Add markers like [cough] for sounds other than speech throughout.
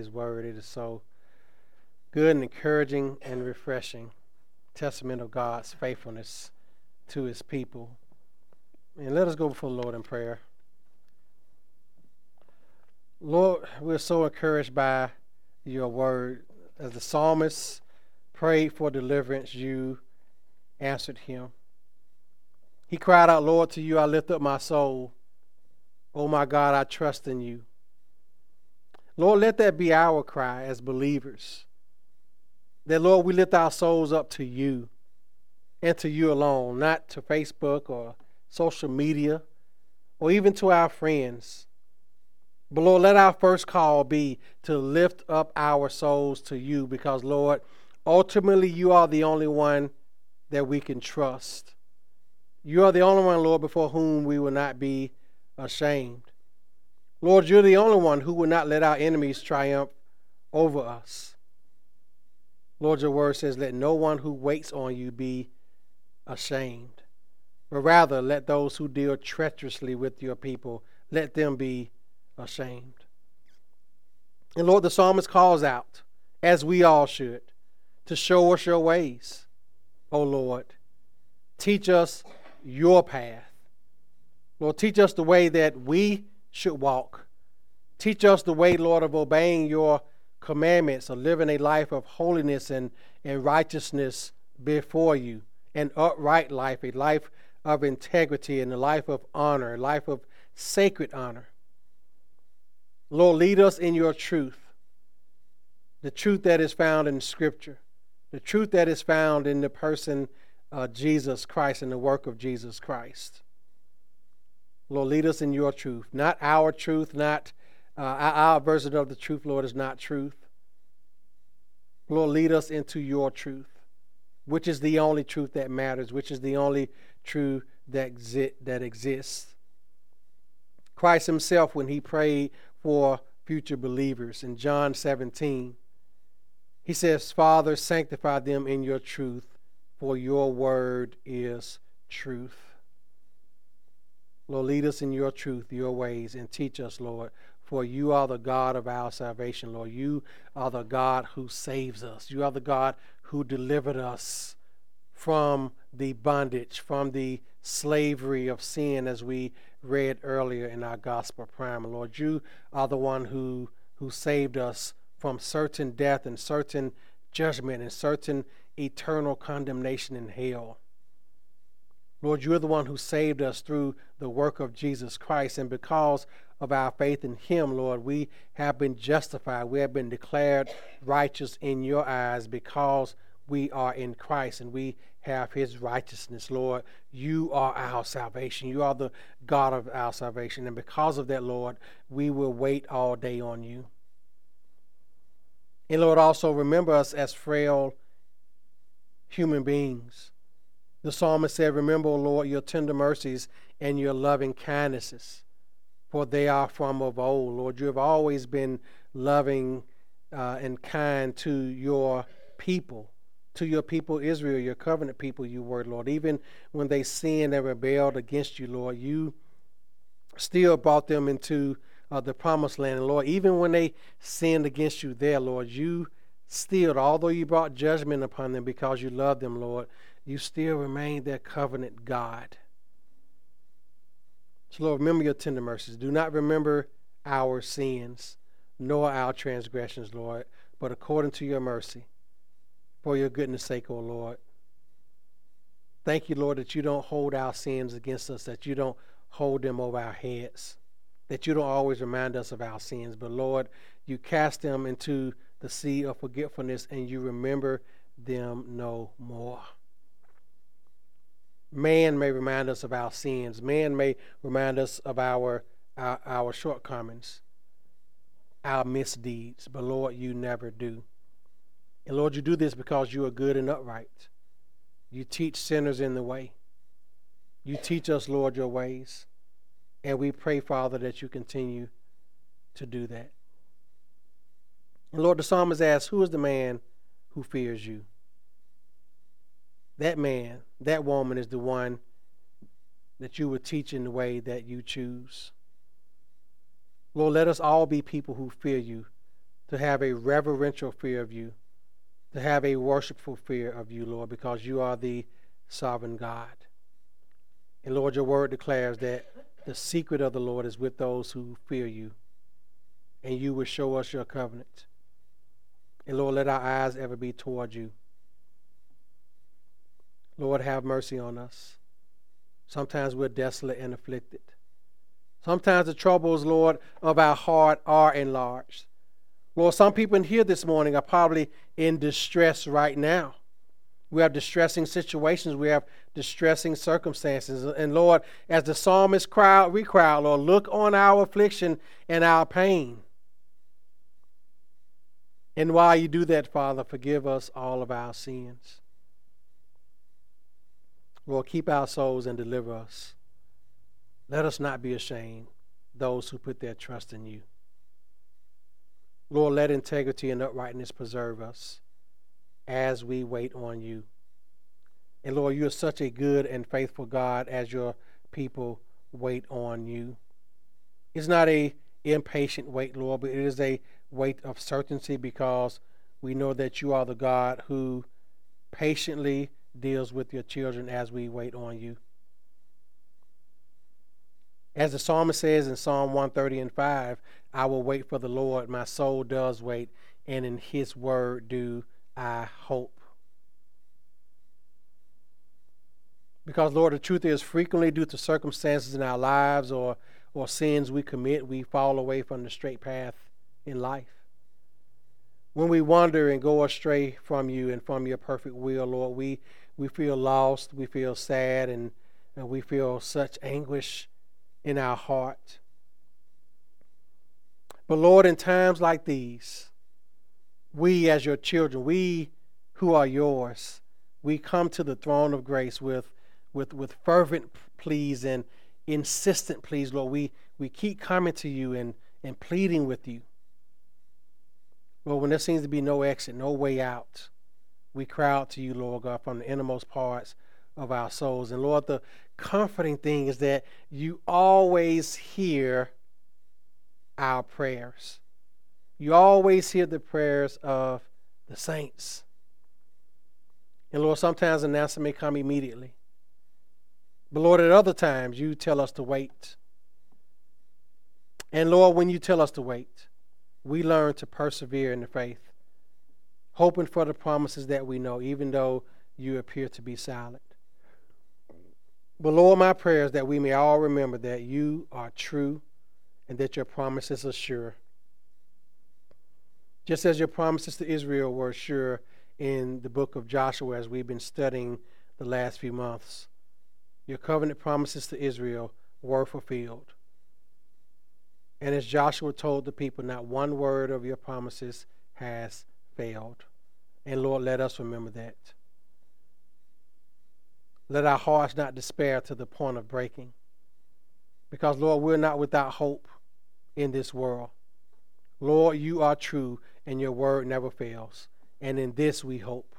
His word. It is so good and encouraging and refreshing. Testament of God's faithfulness to His people. And let us go before the Lord in prayer. Lord, we're so encouraged by your word. As the psalmist prayed for deliverance, you answered him. He cried out, Lord, to you I lift up my soul. Oh my God, I trust in you. Lord, let that be our cry as believers. That, Lord, we lift our souls up to you and to you alone, not to Facebook or social media or even to our friends. But, Lord, let our first call be to lift up our souls to you because, Lord, ultimately you are the only one that we can trust. You are the only one, Lord, before whom we will not be ashamed. Lord, you're the only one who will not let our enemies triumph over us. Lord, your word says, Let no one who waits on you be ashamed, but rather let those who deal treacherously with your people, let them be ashamed. And Lord, the psalmist calls out, as we all should, to show us your ways, O Lord. Teach us your path. Lord, teach us the way that we should walk. Teach us the way, Lord, of obeying your commandments, of living a life of holiness and, and righteousness before you, an upright life, a life of integrity, and a life of honor, a life of sacred honor. Lord, lead us in your truth, the truth that is found in Scripture, the truth that is found in the person of Jesus Christ and the work of Jesus Christ. Lord, lead us in your truth, not our truth, not uh, our, version of the truth, Lord, is not truth. Lord, lead us into your truth, which is the only truth that matters, which is the only truth that, exi- that exists. Christ himself, when he prayed for future believers in John 17, he says, Father, sanctify them in your truth, for your word is truth. Lord, lead us in your truth, your ways, and teach us, Lord. For you are the God of our salvation, Lord. You are the God who saves us. You are the God who delivered us from the bondage, from the slavery of sin, as we read earlier in our gospel primer. Lord, you are the one who, who saved us from certain death and certain judgment and certain eternal condemnation in hell. Lord, you're the one who saved us through the work of Jesus Christ. And because of our faith in Him, Lord, we have been justified. We have been declared righteous in your eyes because we are in Christ and we have His righteousness, Lord. You are our salvation. You are the God of our salvation. And because of that, Lord, we will wait all day on you. And Lord, also remember us as frail human beings. The psalmist said, Remember, O Lord, your tender mercies and your loving kindnesses, for they are from of old. Lord, you have always been loving uh, and kind to your people, to your people Israel, your covenant people, you were, Lord. Even when they sinned and rebelled against you, Lord, you still brought them into uh, the promised land. And Lord, even when they sinned against you there, Lord, you still, although you brought judgment upon them because you loved them, Lord, you still remain their covenant God. So, Lord, remember your tender mercies. Do not remember our sins, nor our transgressions, Lord, but according to your mercy, for your goodness' sake, O Lord. Thank you, Lord, that you don't hold our sins against us, that you don't hold them over our heads, that you don't always remind us of our sins, but Lord, you cast them into the sea of forgetfulness and you remember them no more. Man may remind us of our sins. Man may remind us of our, our, our shortcomings, our misdeeds. But Lord, you never do. And Lord, you do this because you are good and upright. You teach sinners in the way. You teach us, Lord, your ways. And we pray, Father, that you continue to do that. And Lord, the psalmist asks, Who is the man who fears you? That man, that woman is the one that you would teach in the way that you choose. Lord, let us all be people who fear you to have a reverential fear of you, to have a worshipful fear of you, Lord, because you are the sovereign God. And Lord, your word declares that the secret of the Lord is with those who fear you, and you will show us your covenant. And Lord, let our eyes ever be toward you. Lord, have mercy on us. Sometimes we're desolate and afflicted. Sometimes the troubles, Lord, of our heart are enlarged. Lord, some people in here this morning are probably in distress right now. We have distressing situations. We have distressing circumstances. And Lord, as the psalmist cried, we cry, Lord, look on our affliction and our pain. And while you do that, Father, forgive us all of our sins. Lord, keep our souls and deliver us. Let us not be ashamed, those who put their trust in you. Lord, let integrity and uprightness preserve us as we wait on you. And Lord, you are such a good and faithful God as your people wait on you. It's not a impatient wait, Lord, but it is a wait of certainty because we know that you are the God who patiently deals with your children as we wait on you. As the psalmist says in Psalm 130 and 5, I will wait for the Lord. My soul does wait, and in his word do I hope. Because, Lord, the truth is, frequently due to circumstances in our lives or, or sins we commit, we fall away from the straight path in life. When we wander and go astray from you and from your perfect will, Lord, we, we feel lost, we feel sad, and, and we feel such anguish in our heart. But Lord, in times like these, we as your children, we who are yours, we come to the throne of grace with, with, with fervent pleas and insistent pleas, Lord. We, we keep coming to you and, and pleading with you. Lord, when there seems to be no exit, no way out, we cry out to you, Lord God, from the innermost parts of our souls. And Lord, the comforting thing is that you always hear our prayers. You always hear the prayers of the saints. And Lord, sometimes an answer may come immediately. But Lord, at other times, you tell us to wait. And Lord, when you tell us to wait, we learn to persevere in the faith, hoping for the promises that we know, even though you appear to be silent. But Lord, my prayer is that we may all remember that you are true and that your promises are sure. Just as your promises to Israel were sure in the book of Joshua as we've been studying the last few months, your covenant promises to Israel were fulfilled. And as Joshua told the people, not one word of your promises has failed. And Lord, let us remember that. Let our hearts not despair to the point of breaking. Because, Lord, we're not without hope in this world. Lord, you are true and your word never fails. And in this we hope.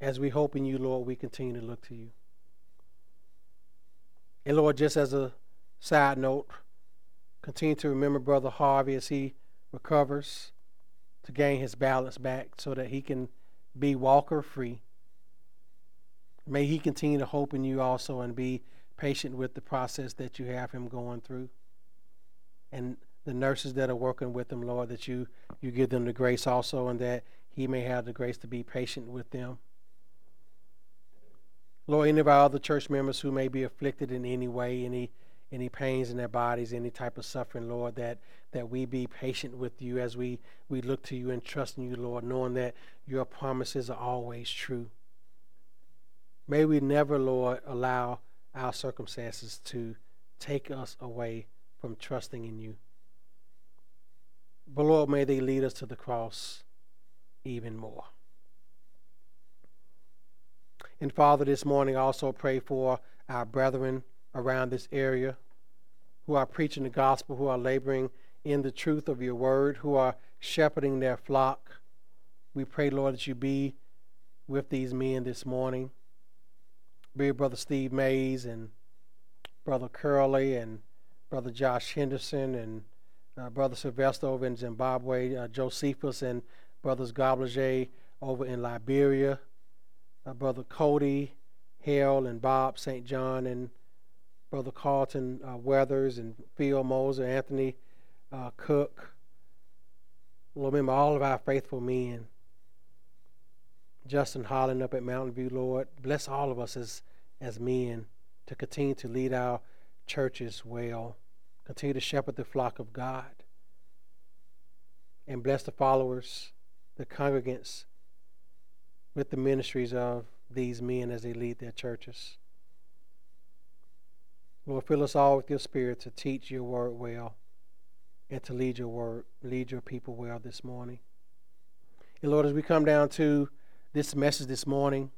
As we hope in you, Lord, we continue to look to you. And Lord, just as a side note, continue to remember Brother Harvey as he recovers to gain his balance back so that he can be walker free May he continue to hope in you also and be patient with the process that you have him going through. And the nurses that are working with him, Lord, that you, you give them the grace also and that he may have the grace to be patient with them. Lord, any of our other church members who may be afflicted in any way, any any pains in their bodies, any type of suffering, Lord, that, that we be patient with you as we, we look to you and trust in you, Lord, knowing that your promises are always true. May we never, Lord, allow our circumstances to take us away from trusting in you. But Lord, may they lead us to the cross even more. And Father, this morning I also pray for our brethren around this area who are preaching the gospel, who are laboring in the truth of your word, who are shepherding their flock. We pray, Lord, that you be with these men this morning be with Brother Steve Mays and Brother Curley and Brother Josh Henderson and uh, Brother Sylvester over in Zimbabwe, uh, Josephus and Brothers Goblaget over in Liberia, uh, Brother Cody, Hale, and Bob St. John, and Brother Carlton uh, Weathers, and Phil Moser, Anthony uh, Cook. Lord, remember all of our faithful men. Justin Holland up at Mountain View, Lord. Bless all of us as, as men to continue to lead our churches well. Continue to shepherd the flock of God. And bless the followers, the congregants, with the ministries of these men as they lead their churches. Lord, fill us all with your spirit to teach your word well and to lead your word, lead your people well this morning. And Lord, as we come down to this message this morning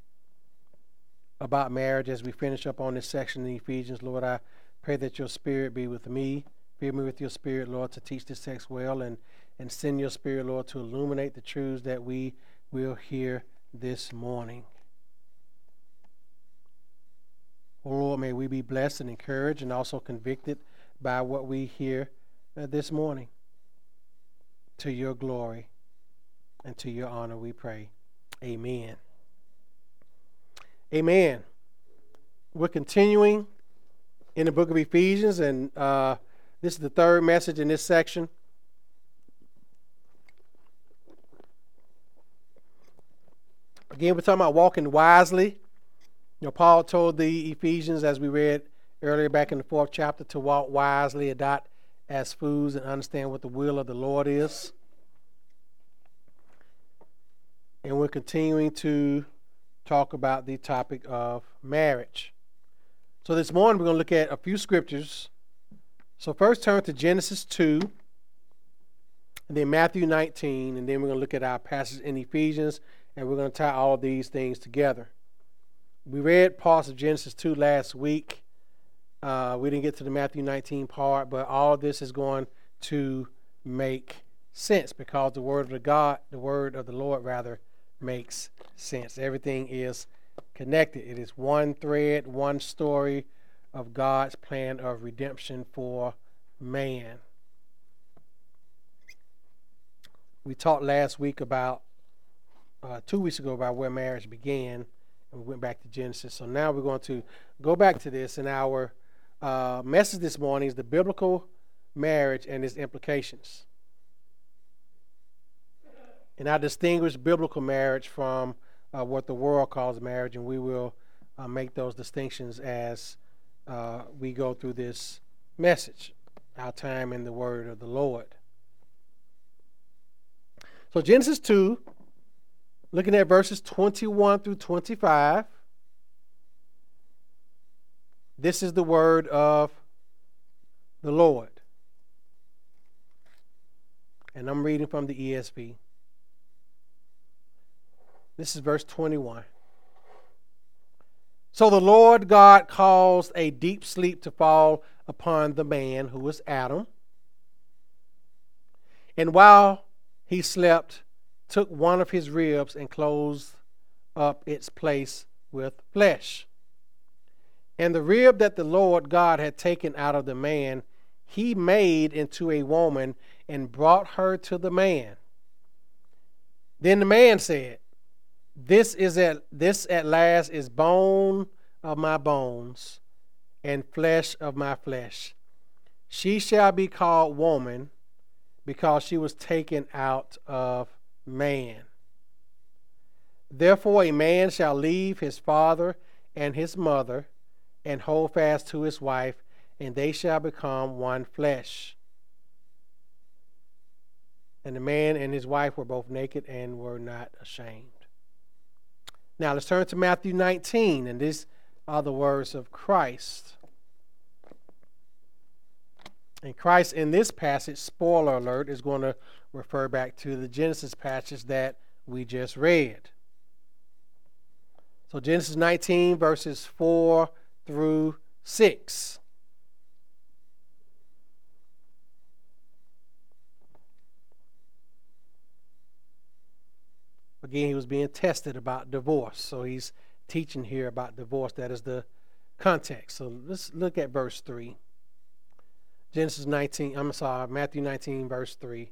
about marriage, as we finish up on this section in Ephesians, Lord, I pray that your spirit be with me. Fill me with your spirit, Lord, to teach this text well and, and send your spirit, Lord, to illuminate the truths that we will hear this morning. Oh Lord, may we be blessed and encouraged and also convicted by what we hear uh, this morning. To your glory and to your honor, we pray. Amen. Amen. We're continuing in the book of Ephesians, and uh, this is the third message in this section. Again, we're talking about walking wisely. You know, Paul told the Ephesians, as we read earlier back in the fourth chapter, to walk wisely and not as fools and understand what the will of the Lord is. And we're continuing to talk about the topic of marriage. So this morning we're going to look at a few scriptures. So first turn to Genesis 2, and then Matthew 19, and then we're going to look at our passage in Ephesians and we're going to tie all these things together. We read parts of Genesis 2 last week. Uh, we didn't get to the Matthew 19 part, but all this is going to make sense because the word of the God, the word of the Lord rather, makes sense. Everything is connected. It is one thread, one story of God's plan of redemption for man. We talked last week about uh, two weeks ago about where marriage began, and we went back to Genesis. So now we're going to go back to this, and our uh, message this morning is the biblical marriage and its implications. And I distinguish biblical marriage from uh, what the world calls marriage, and we will uh, make those distinctions as uh, we go through this message, our time in the Word of the Lord. So, Genesis 2 looking at verses 21 through 25. This is the word of the Lord. And I'm reading from the ESV. This is verse 21. So the Lord God caused a deep sleep to fall upon the man who was Adam. And while he slept, took one of his ribs and closed up its place with flesh. And the rib that the Lord God had taken out of the man, he made into a woman and brought her to the man. Then the man said, This is at this at last is bone of my bones and flesh of my flesh. She shall be called woman because she was taken out of man. Therefore, a man shall leave his father and his mother and hold fast to his wife, and they shall become one flesh. And the man and his wife were both naked and were not ashamed. Now let's turn to Matthew 19, and these are the words of Christ. And Christ in this passage, spoiler alert, is going to refer back to the Genesis passage that we just read. So, Genesis 19, verses 4 through 6. Again, he was being tested about divorce. So, he's teaching here about divorce. That is the context. So, let's look at verse 3. Genesis 19, I'm sorry, Matthew 19, verse 3.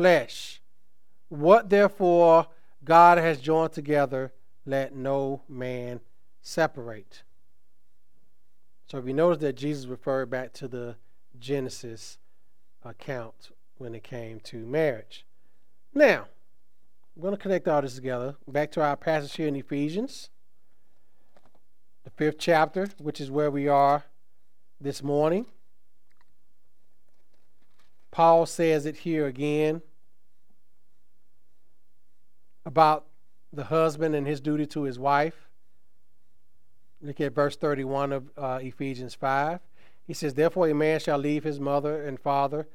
flesh. What therefore God has joined together, let no man separate. So if you notice that Jesus referred back to the Genesis account when it came to marriage. Now, I'm going to connect all this together. Back to our passage here in Ephesians, the fifth chapter, which is where we are this morning. Paul says it here again about the husband and his duty to his wife. Look at verse 31 of uh, Ephesians 5. He says, Therefore, a man shall leave his mother and father,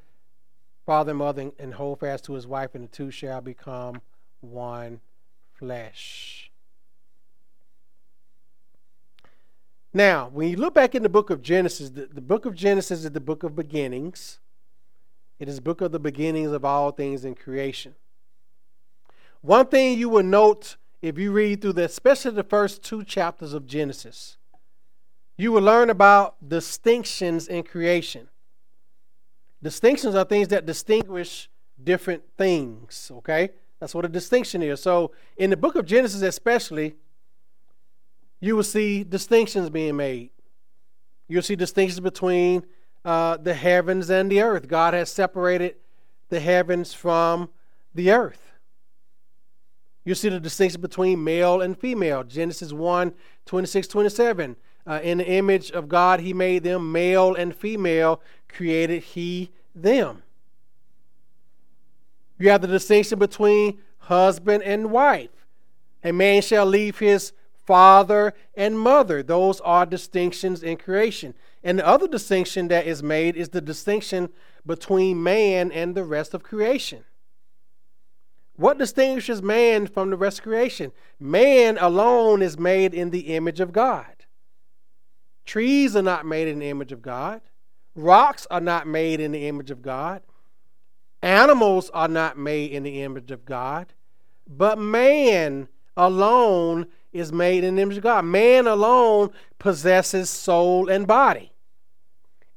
father and mother, and hold fast to his wife, and the two shall become one flesh. Now, when you look back in the book of Genesis, the, the book of Genesis is the book of beginnings. It is the book of the beginnings of all things in creation. One thing you will note if you read through the, especially the first two chapters of Genesis, you will learn about distinctions in creation. Distinctions are things that distinguish different things, okay? That's what a distinction is. So, in the book of Genesis, especially, you will see distinctions being made. You'll see distinctions between uh, the heavens and the earth. God has separated the heavens from the earth. You see the distinction between male and female. Genesis 1 26, 27. Uh, in the image of God, He made them male and female, created He them. You have the distinction between husband and wife. A man shall leave his father and mother. Those are distinctions in creation. And the other distinction that is made is the distinction between man and the rest of creation. What distinguishes man from the rest of creation? Man alone is made in the image of God. Trees are not made in the image of God. Rocks are not made in the image of God. Animals are not made in the image of God. But man alone is made in the image of God. Man alone possesses soul and body.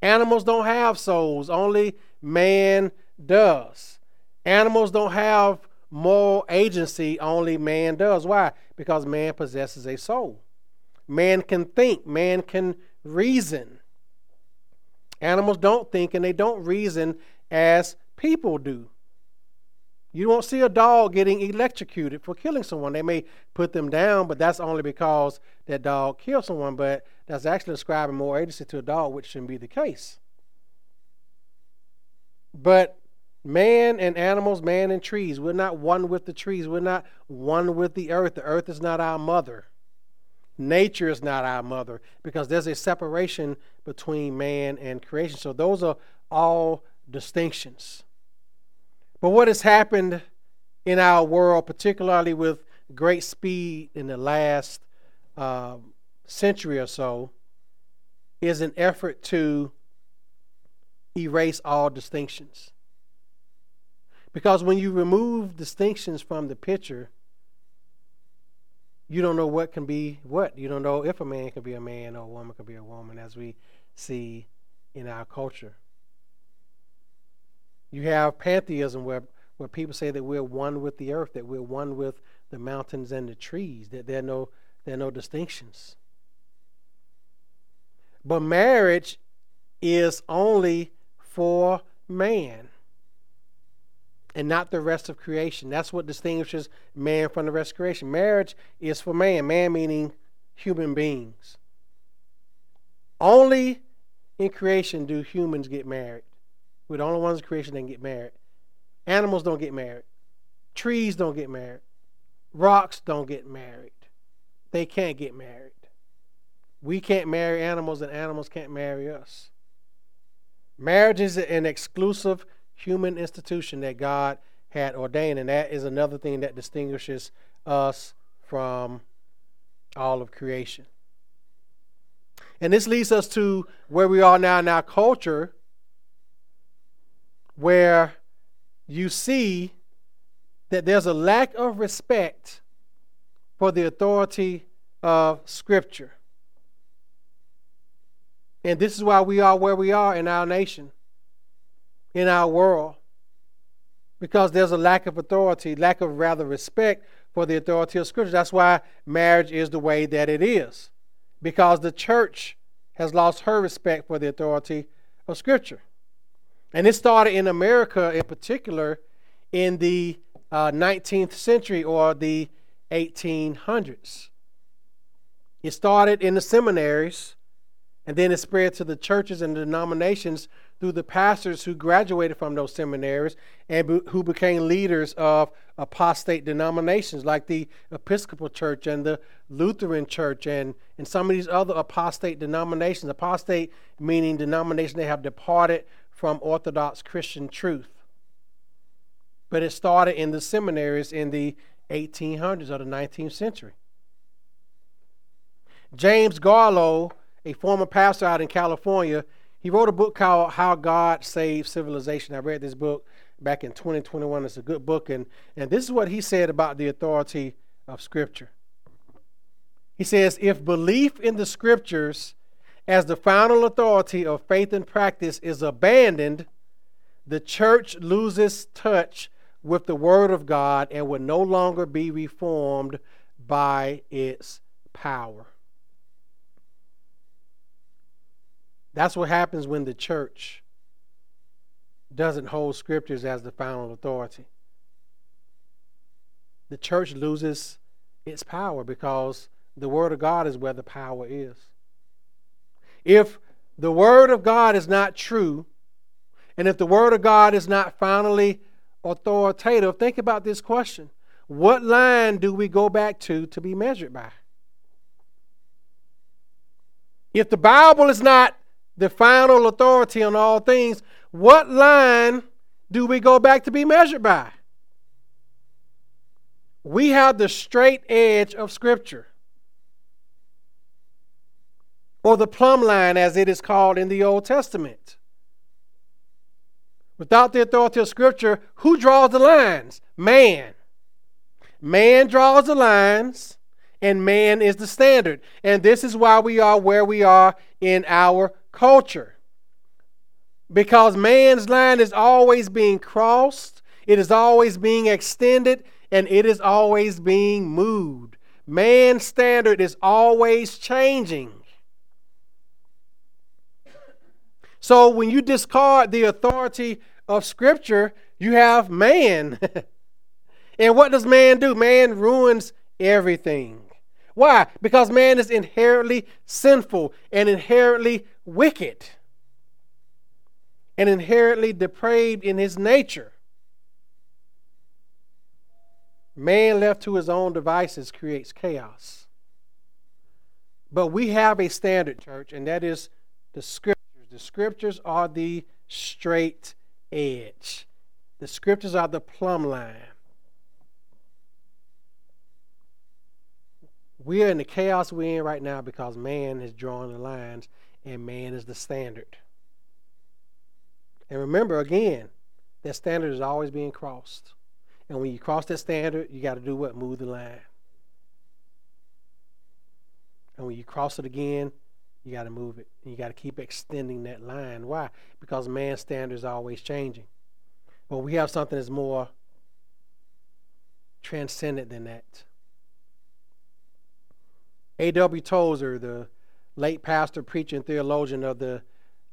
Animals don't have souls, only man does. Animals don't have moral agency, only man does. Why? Because man possesses a soul. Man can think, man can reason. Animals don't think and they don't reason as people do. You won't see a dog getting electrocuted for killing someone. They may put them down, but that's only because that dog killed someone. But that's actually ascribing more agency to a dog, which shouldn't be the case. But man and animals, man and trees, we're not one with the trees. We're not one with the earth. The earth is not our mother. Nature is not our mother because there's a separation between man and creation. So those are all distinctions. But what has happened in our world, particularly with great speed in the last uh, century or so, is an effort to erase all distinctions. Because when you remove distinctions from the picture, you don't know what can be what. You don't know if a man can be a man or a woman can be a woman, as we see in our culture. You have pantheism where, where people say that we're one with the earth, that we're one with the mountains and the trees, that there are no, there are no distinctions. But marriage is only for man and not the rest of creation. That's what distinguishes man from the rest of creation. Marriage is for man, man meaning human beings. Only in creation do humans get married. We're the only ones in creation that get married. Animals don't get married. Trees don't get married. Rocks don't get married. They can't get married. We can't marry animals, and animals can't marry us. Marriage is an exclusive human institution that God had ordained, and that is another thing that distinguishes us from all of creation. And this leads us to where we are now in our culture, where you see that there's a lack of respect for the authority of Scripture. And this is why we are where we are in our nation, in our world, because there's a lack of authority, lack of rather respect for the authority of Scripture. That's why marriage is the way that it is, because the church has lost her respect for the authority of Scripture. And it started in America in particular in the uh, 19th century or the 1800s. It started in the seminaries and then it spread to the churches and denominations through the pastors who graduated from those seminaries and be, who became leaders of apostate denominations like the Episcopal Church and the Lutheran Church and, and some of these other apostate denominations. Apostate meaning denomination they have departed from Orthodox Christian truth. But it started in the seminaries in the 1800s or the 19th century. James Garlow a former pastor out in California, he wrote a book called How God Saved Civilization. I read this book back in 2021. It's a good book. And, and this is what he said about the authority of Scripture. He says, If belief in the Scriptures as the final authority of faith and practice is abandoned, the church loses touch with the Word of God and will no longer be reformed by its power. That's what happens when the church doesn't hold scriptures as the final authority. The church loses its power because the Word of God is where the power is. If the Word of God is not true, and if the Word of God is not finally authoritative, think about this question What line do we go back to to be measured by? If the Bible is not the final authority on all things, what line do we go back to be measured by? We have the straight edge of Scripture, or the plumb line, as it is called in the Old Testament. Without the authority of Scripture, who draws the lines? Man. Man draws the lines, and man is the standard. And this is why we are where we are in our culture. Because man's line is always being crossed, it is always being extended, and it is always being moved. Man's standard is always changing. So when you discard the authority of Scripture, you have man. [laughs] and what does man do? Man ruins everything. Why? Because man is inherently sinful and inherently wicked and inherently depraved in his nature. Man left to his own devices creates chaos. But we have a standard, church, and that is the scriptures. The scriptures are the straight edge, the scriptures are the plumb line. We are in the chaos we're in right now because man has drawn the lines and man is the standard. And remember, again, that standard is always being crossed. And when you cross that standard, you got to do what? Move the line. And when you cross it again, you got to move it. You got to keep extending that line. Why? Because man's standard is always changing. But we have something that's more transcendent than that. A.W. Tozer, the late pastor, preacher, and theologian of the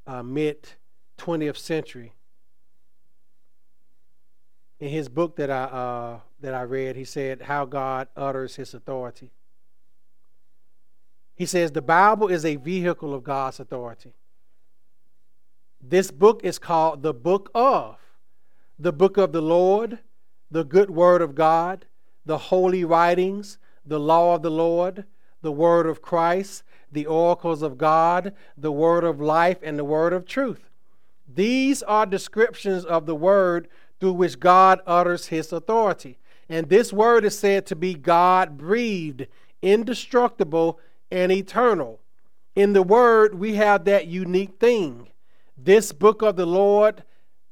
uh, mid 20th century, in his book that I uh, that I read, he said how God utters His authority. He says the Bible is a vehicle of God's authority. This book is called the Book of, the Book of the Lord, the Good Word of God, the Holy Writings, the Law of the Lord, the word of Christ, the oracles of God, the word of life, and the word of truth. These are descriptions of the word through which God utters his authority. And this word is said to be God breathed, indestructible, and eternal. In the word, we have that unique thing. This book of the Lord,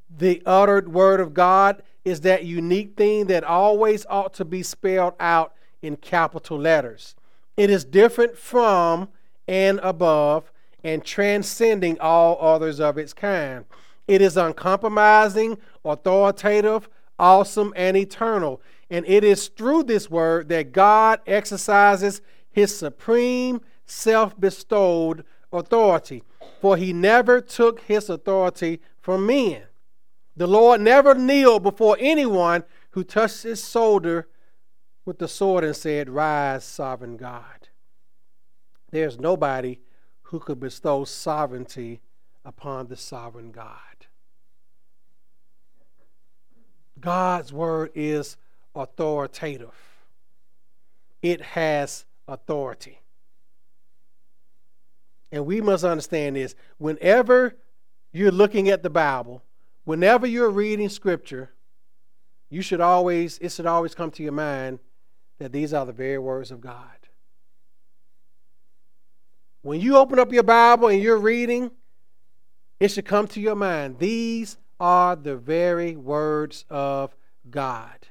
the uttered word of God, is that unique thing that always ought to be spelled out in capital letters. It is different from and above and transcending all others of its kind. It is uncompromising, authoritative, awesome, and eternal. And it is through this word that God exercises his supreme, self bestowed authority. For he never took his authority from men. The Lord never kneeled before anyone who touched his shoulder with the sword and said, Rise, sovereign God. There's nobody who could bestow sovereignty upon the sovereign God. God's word is authoritative, it has authority. And we must understand this. Whenever you're looking at the Bible, whenever you're reading scripture, you should always, it should always come to your mind that these are the very words of God. When you open up your Bible and you're reading, it should come to your mind. These are the very words of God.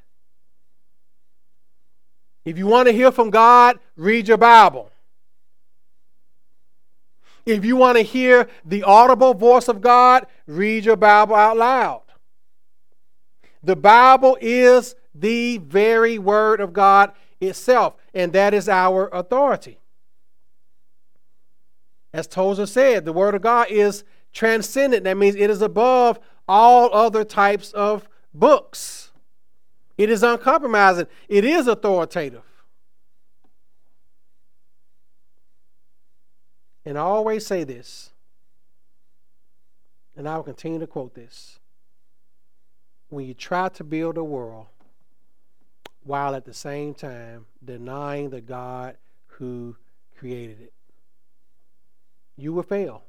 If you want to hear from God, read your Bible. If you want to hear the audible voice of God, read your Bible out loud. The Bible is the very Word of God itself, and that is our authority. As Tozer said, the Word of God is transcendent. That means it is above all other types of books. It is uncompromising, it is authoritative. And I always say this, and I will continue to quote this. When you try to build a world while at the same time denying the God who created it, you will fail.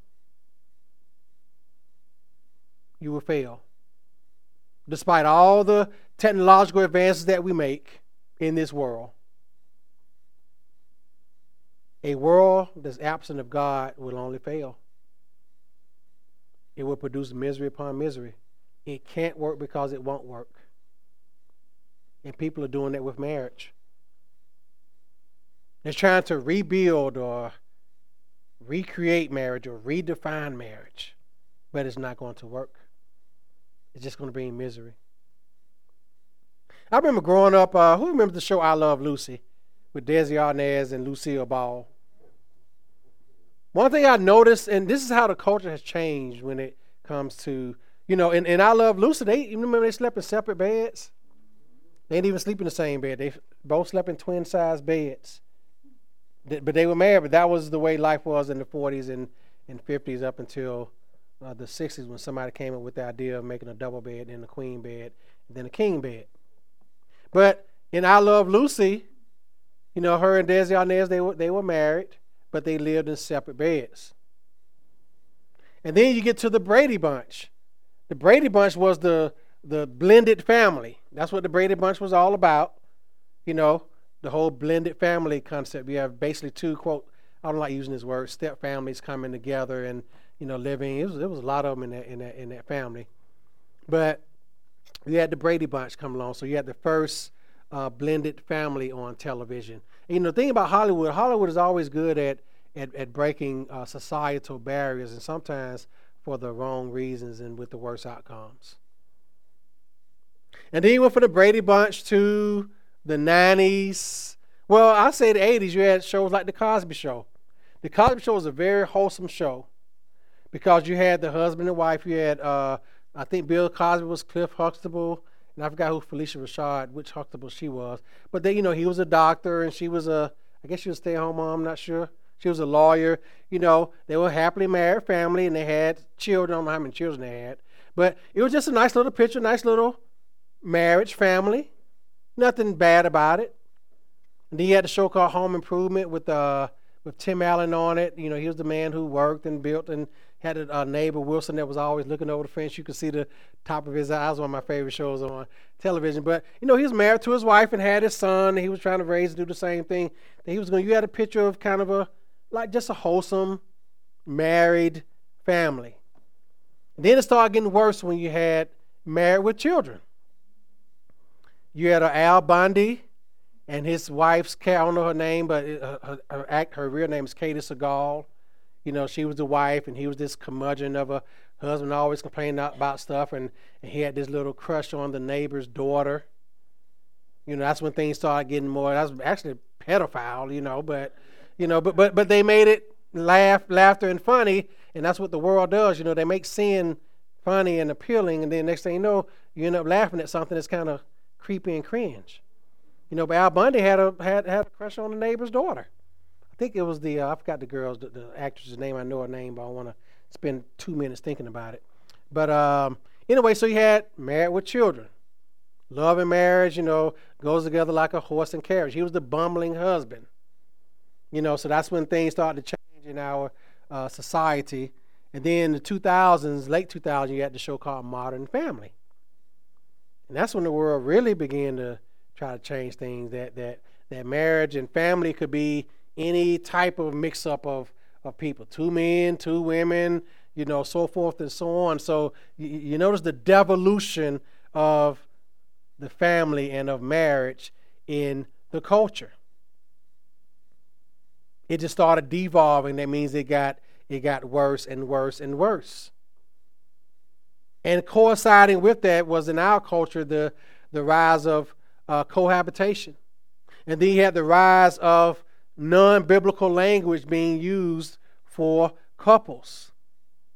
You will fail. Despite all the technological advances that we make in this world, a world that's absent of God will only fail. It will produce misery upon misery. It can't work because it won't work. And people are doing that with marriage. They're trying to rebuild or recreate marriage or redefine marriage, but it's not going to work. It's just going to bring misery. I remember growing up, uh, who remembers the show I Love Lucy with Desi Arnaz and Lucille Ball? One thing I noticed, and this is how the culture has changed when it comes to, you know, and, and I love Lucy. They you remember they slept in separate beds. They didn't even sleep in the same bed. They both slept in twin size beds. But they were married. But that was the way life was in the 40s and, and 50s up until uh, the 60s when somebody came up with the idea of making a double bed and a queen bed and then a king bed. But in I Love Lucy, you know, her and Desi Arnaz, they were, they were married but they lived in separate beds. And then you get to the Brady Bunch. The Brady Bunch was the the blended family. That's what the Brady Bunch was all about. You know, the whole blended family concept. We have basically two quote. I don't like using this word. Step families coming together and you know living. It was it was a lot of them in that in that in that family. But you had the Brady Bunch come along. So you had the first uh, blended family on television. And, you know, the thing about Hollywood, Hollywood is always good at at, at breaking uh, societal barriers, and sometimes for the wrong reasons and with the worst outcomes. And then you went from the Brady Bunch to the 90s. Well, I say the 80s, you had shows like The Cosby Show. The Cosby Show was a very wholesome show because you had the husband and wife. You had, uh, I think Bill Cosby was Cliff Huxtable and I forgot who Phylicia Rashad, which Huxtable she was. But they, you know, he was a doctor, and she was a, I guess she was a stay-at-home mom. I'm not sure. She was a lawyer. You know, they were a happily married family, and they had children. I don't know how many children they had, but it was just a nice little picture, nice little marriage family. Nothing bad about it. And then he had a show called Home Improvement with uh with Tim Allen on it. You know, he was the man who worked and built and had a, neighbor Wilson that was always looking over the fence. You could see the top of his eyes. One of my favorite shows on television. But you know, he was married to his wife and had his son. He was trying to raise and do the same thing that he was going. You had a picture of kind of a like just a wholesome married family. And then it started getting worse when you had married with children. You had Al Bundy and his wife's I don't know her name, but her, her, her, her real name is Katey Sagal you know, she was the wife and he was this curmudgeon of a husband, always complaining about stuff, and, and he had this little crush on the neighbor's daughter. You know, that's when things started getting more. That's actually pedophile, you know, but you know, but but but they made it laugh, laughter, and funny, and that's what the world does. You know, they make sin funny and appealing, and then next thing you know, you end up laughing at something that's kind of creepy and cringe. You know, but Al Bundy had a had had a crush on the neighbor's daughter. I think it was the uh, I forgot the girl's the, the, actress's name. I know her name, but I want to spend two minutes thinking about it. But um, anyway, so he had married with children, love and marriage. You know, goes together like a horse and carriage. He was the bumbling husband. You know, so that's when things started to change in our uh, society. And then the 2000s, late 2000s, you had the show called Modern Family. And that's when the world really began to try to change things. That that that marriage and family could be any type of mix up of, of people two men, two women, you know, so forth and so on. So you, you notice the devolution of the family and of marriage in the culture. It just started devolving. That means it got it got worse and worse and worse. And coinciding with that was in our culture the the rise of uh, cohabitation, and then you had the rise of non biblical language being used for couples.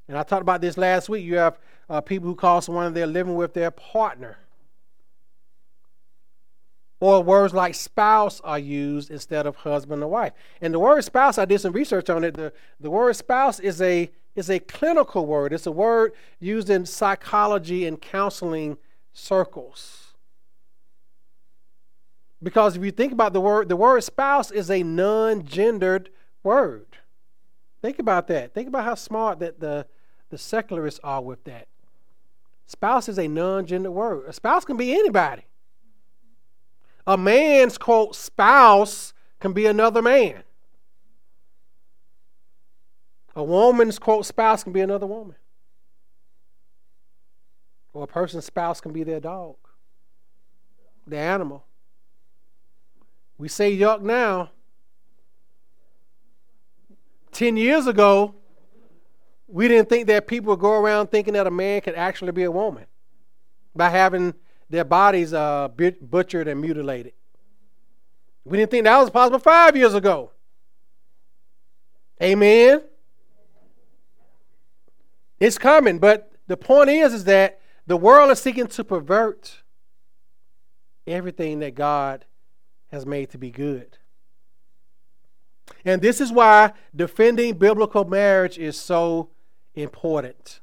And I talked about this last week. You have uh, people who call someone they're living with their partner. Or words like spouse are used instead of husband or wife. And the word spouse, I did some research on it. The, the word spouse is a, is a clinical word, it's a word used in psychology and counseling circles. Because if you think about the word, the word spouse is a non gendered word. Think about that. Think about how smart that the, the secularists are with that. Spouse is a non gendered word. A spouse can be anybody. A man's quote spouse can be another man. A woman's quote spouse can be another woman. Or a person's spouse can be their dog, the animal. We say yuck now. 10 years ago, we didn't think that people would go around thinking that a man could actually be a woman by having their bodies uh, butchered and mutilated. We didn't think that was possible five years ago. Amen. It's coming, but the point is, is that the world is seeking to pervert everything that God has made to be good. And this is why defending biblical marriage is so important.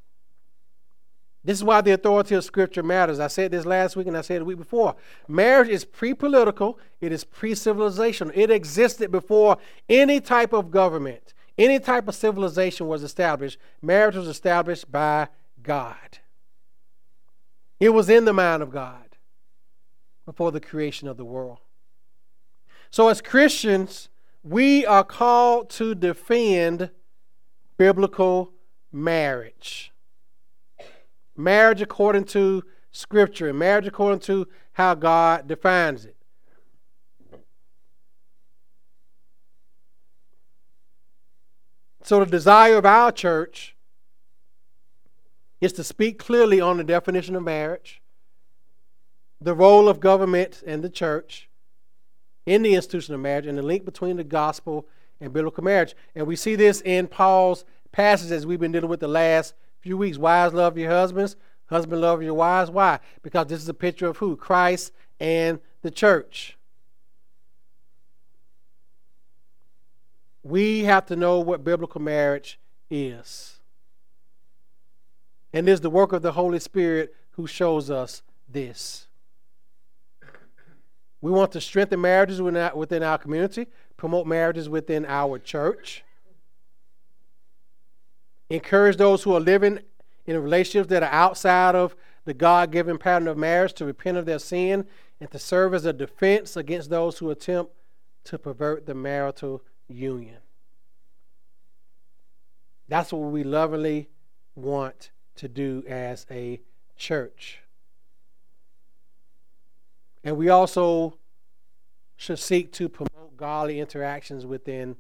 This is why the authority of Scripture matters. I said this last week and I said it the week before. Marriage is pre political, it is pre civilizational. It existed before any type of government, any type of civilization was established. Marriage was established by God, it was in the mind of God before the creation of the world. So, as Christians, we are called to defend biblical marriage. Marriage according to Scripture, and marriage according to how God defines it. So, the desire of our church is to speak clearly on the definition of marriage, the role of government and the church, in the institution of marriage and the link between the gospel and biblical marriage. And we see this in Paul's passage as we've been dealing with the last few weeks. Wives love your husbands, husband love your wives. Why? Because this is a picture of who? Christ and the church. We have to know what biblical marriage is. And it is the work of the Holy Spirit who shows us this. We want to strengthen marriages within our community, promote marriages within our church. encourage those who are living in relationships that are outside of the God given pattern of marriage to repent of their sin and to serve as a defense against those who attempt to pervert the marital union. That's what we lovingly want to do as a church. And we also should seek to promote godly interactions within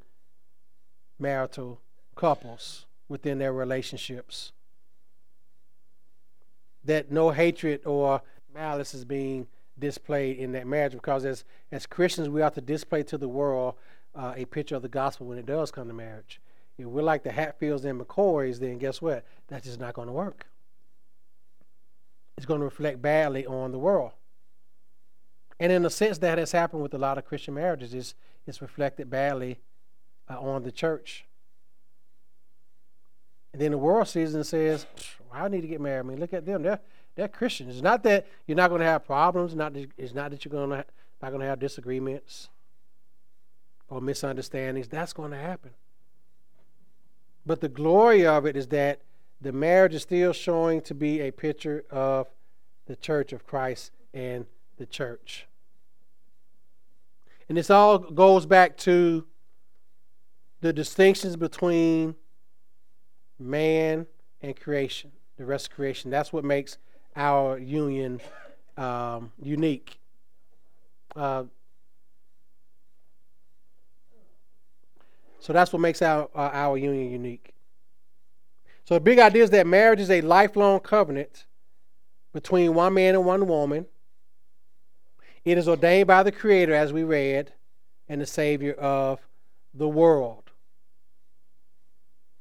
marital couples, within their relationships. That no hatred or malice is being displayed in that marriage because as, as Christians, we ought to display to the world uh, a picture of the gospel when it does come to marriage. If we're like the Hatfields and McCoys, then guess what? That's just not going to work. It's going to reflect badly on the world. And in a sense, that has happened with a lot of Christian marriages. It's, it's reflected badly uh, on the church. And then the world sees and says, I need to get married. I mean, look at them. They're, they're Christians. It's not that you're not going to have problems. Not that, it's not that you're going to not going to have disagreements or misunderstandings. That's going to happen. But the glory of it is that the marriage is still showing to be a picture of the church of Christ and the church. And this all goes back to the distinctions between man and creation, the rest of creation. That's what makes our union um, unique. Uh, So that's what makes our, uh, our union unique. So the big idea is that marriage is a lifelong covenant between one man and one woman. It is ordained by the Creator, as we read, and the Savior of the world.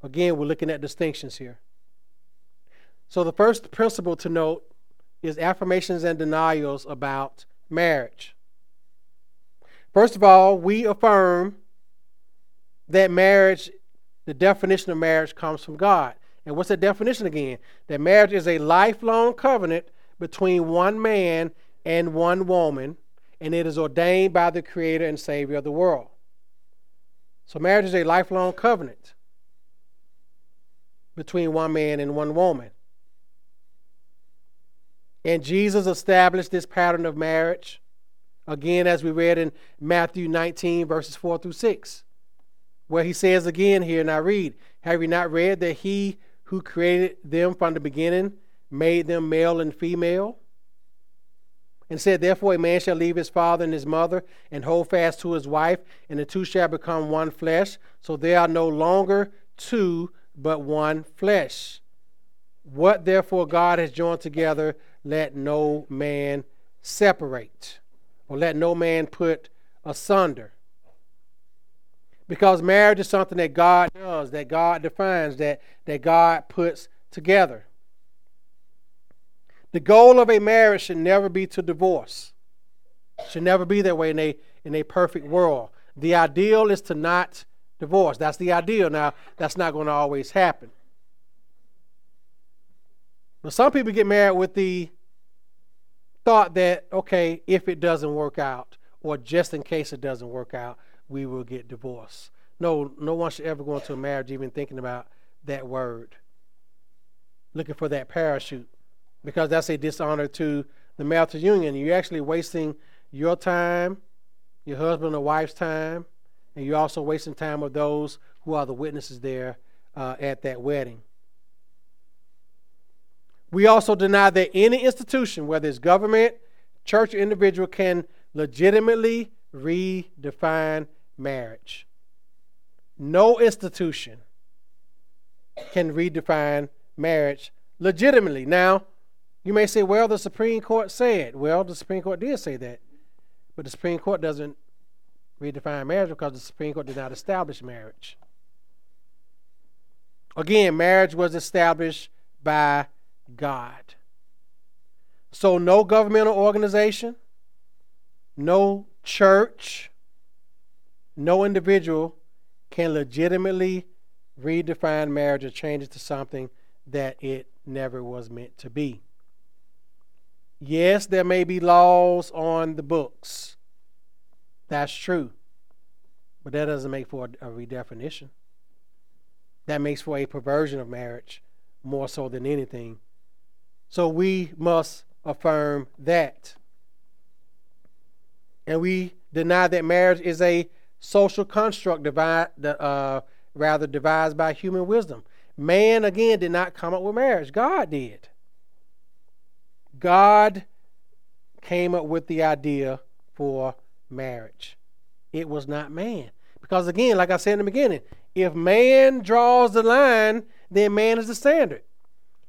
Again, we're looking at distinctions here. So the first principle to note is affirmations and denials about marriage. First of all, we affirm that marriage, the definition of marriage comes from God. And what's the definition again? That marriage is a lifelong covenant between one man and one woman, and it is ordained by the Creator and Savior of the world. So, marriage is a lifelong covenant between one man and one woman. And Jesus established this pattern of marriage, again, as we read in Matthew 19, verses 4 through 6 where he says again here, and I read, Have you not read that he who created them from the beginning made them male and female? And said, Therefore, a man shall leave his father and his mother and hold fast to his wife, and the two shall become one flesh. So they are no longer two, but one flesh. What therefore God has joined together, let no man separate, or let no man put asunder. Because marriage is something that God does, that God defines, that, that God puts together. The goal of a marriage should never be to divorce. Should never be that way in a in a perfect world. The ideal is to not divorce. That's the ideal. Now, that's not going to always happen. But some people get married with the thought that, okay, if it doesn't work out, or just in case it doesn't work out, we will get divorced. No, no one should ever go into a marriage even thinking about that word. Looking for that parachute. Because that's a dishonor to the marital union. You're actually wasting your time, your husband or wife's time, and you're also wasting time of those who are the witnesses there uh, at that wedding. We also deny that any institution, whether it's government, church, or individual, can legitimately redefine marriage. No institution can redefine marriage legitimately. Now, you may say, well, the Supreme Court said. Well, the Supreme Court did say that. But the Supreme Court doesn't redefine marriage because the Supreme Court did not establish marriage. Again, marriage was established by God. So, no governmental organization, no church, no individual can legitimately redefine marriage or change it to something that it never was meant to be. Yes, there may be laws on the books. That's true. But that doesn't make for a, redefinition. that makes for a perversion of marriage more so than anything. So we must affirm that. And we deny that marriage is a social construct uh, rather devised by human wisdom. Man, again, did not come up with marriage, God did. God came up with the idea for marriage. It was not man. Because, again, like I said in the beginning, if man draws the line, then man is the standard.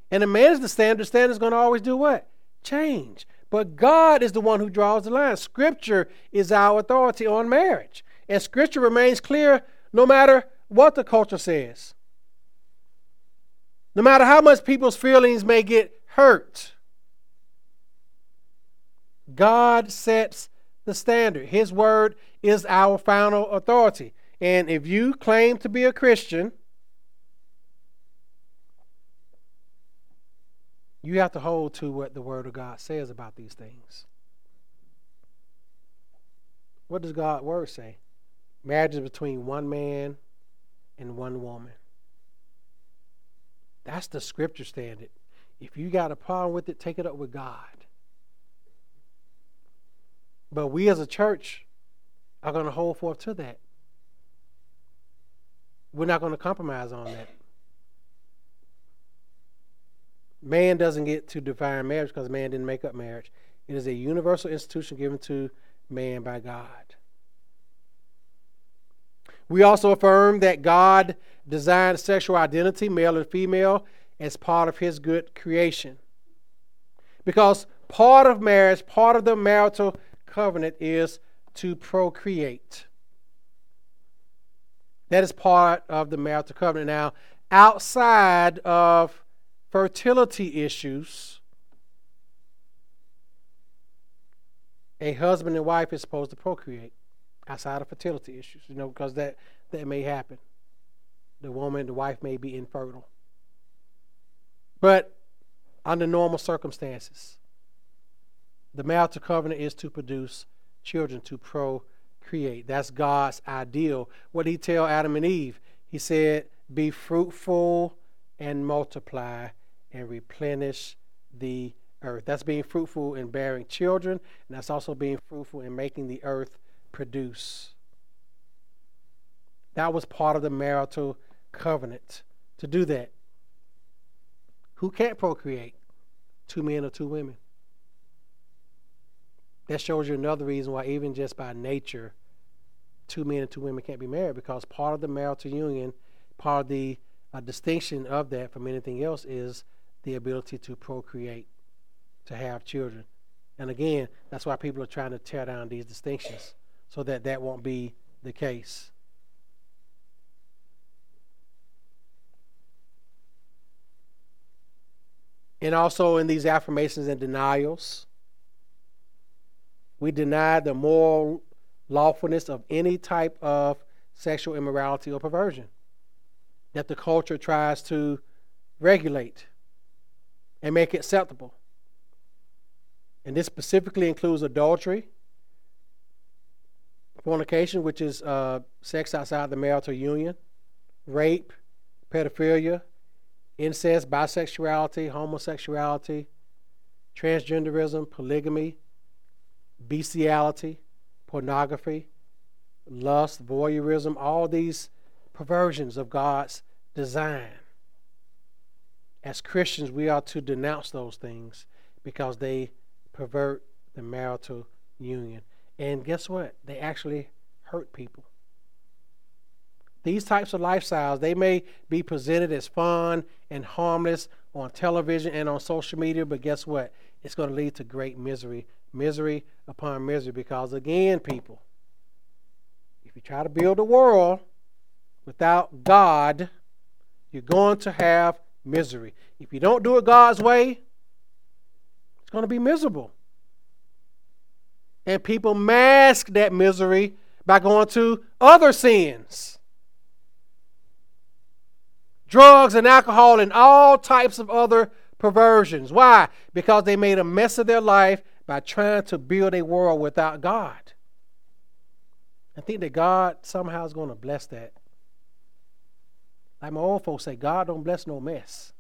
And if man is the standard, the standard is going to always do what? Change. But God is the one who draws the line. Scripture is our authority on marriage. And Scripture remains clear no matter what the culture says. No matter how much people's feelings may get hurt, God sets the standard. His word is our final authority. And if you claim to be a Christian, you have to hold to what the word of God says about these things. What does God's word say? Marriage is between one man and one woman. That's the scripture standard. If you got a problem with it, take it up with God. But we as a church are going to hold forth to that. We're not going to compromise on that. Man doesn't get to define marriage because man didn't make up marriage. It is a universal institution given to man by God. We also affirm that God designed sexual identity, male and female, as part of his good creation. Because part of marriage, part of the marital covenant is to procreate. That is part of the marital covenant. Now, outside of fertility issues, a husband and wife is supposed to procreate outside of fertility issues, you know, because that, that may happen. The woman, the wife may be infertile. But under normal circumstances, the marital covenant is to produce children, to procreate. That's God's ideal. What did he tell Adam and Eve? He said, Be fruitful and multiply and replenish the earth. That's being fruitful in bearing children, and that's also being fruitful in making the earth produce. That was part of the marital covenant to do that. Who can't procreate? Two men or two women. That shows you another reason why, even just by nature, two men and two women can't be married because part of the marital union, part of the uh, distinction of that from anything else is the ability to procreate, to have children. And again, that's why people are trying to tear down these distinctions so that that won't be the case. And also in these affirmations and denials, we deny the moral lawfulness of any type of sexual immorality or perversion that the culture tries to regulate and make acceptable. And this specifically includes adultery, fornication, which is uh, sex outside the marital union, rape, pedophilia, incest, bisexuality, homosexuality, transgenderism, polygamy, bestiality, pornography, lust, voyeurism, all these perversions of God's design. As Christians, we are to denounce those things because they pervert the marital union. And guess what? They actually hurt people. These types of lifestyles, they may be presented as fun and harmless on television and on social media, but guess what? It's going to lead to great misery, misery upon misery, because again, people, if you try to build a world without God, you're going to have misery. If you don't do it God's way, it's going to be miserable. And people mask that misery by going to other sins drugs and alcohol and all types of other perversions. Why? Because they made a mess of their life by trying to build a world without God. I think that God somehow is going to bless that. Like my old folks say, God don't bless no mess.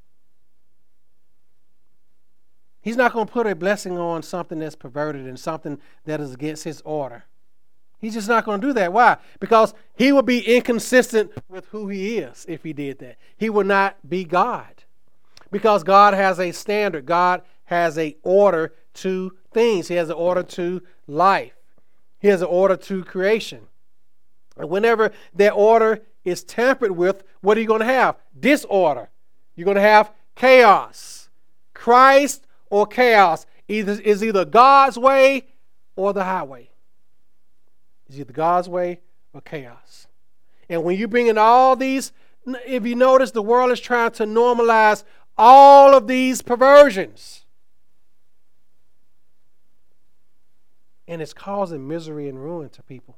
He's not going to put a blessing on something that's perverted and something that is against his order. He's just not going to do that. Why? Because he would be inconsistent with who he is if he did that. He would not be God. Because God has a standard, God has a order to things, He has an order to life, He has an order to creation. And whenever that order is tampered with, what are you going to have? Disorder. You're going to have chaos. Christ or chaos either, is either God's way or the highway. It's either God's way or chaos. And when you bring in all these, if you notice, the world is trying to normalize all of these perversions. And it's causing misery and ruin to people.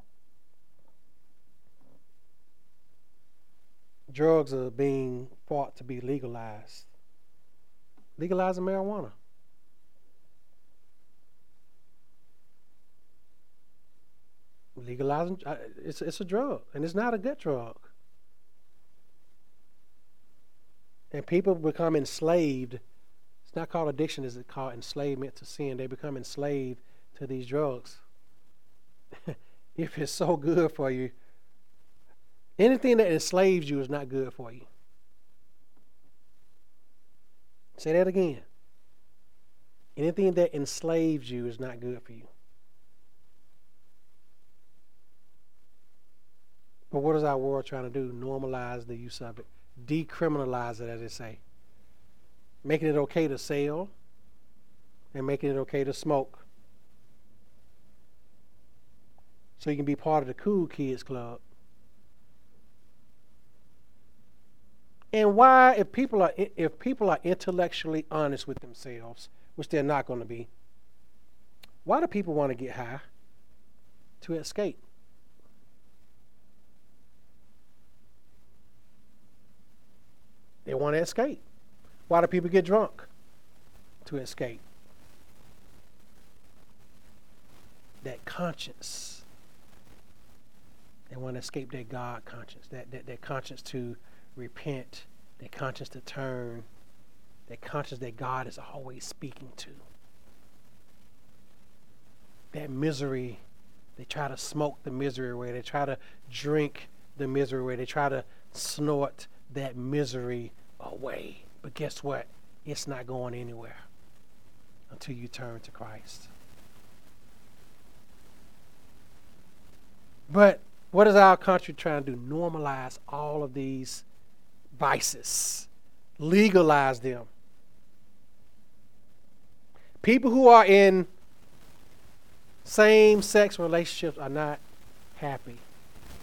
Drugs are being fought to be legalized. Legalizing marijuana. Legalizing, it's, it's a drug, and it's not a good drug. And people become enslaved. It's not called addiction, it's called enslavement to sin. They become enslaved to these drugs. [laughs] if it's so good for you, anything that enslaves you is not good for you. Say that again. Anything that enslaves you is not good for you. But what is our world trying to do? Normalize the use of it decriminalize it, as they say, making it okay to sell and making it okay to smoke. So you can be part of the cool kids club. And why, if people are if people are intellectually honest with themselves, which they're not going to be, why do people want to get high? To escape. They want to escape. Why do people get drunk? To escape. That conscience. They want to escape that God conscience, that, that, that conscience to repent, that conscience to turn, that conscience that God is always speaking to. That misery, they try to smoke the misery away, they try to drink the misery away, they try to snort that misery away. But guess what? It's not going anywhere until you turn to Christ. But what is our country trying to do? Normalize all of these vices, legalize them. People who are in same sex relationships are not happy.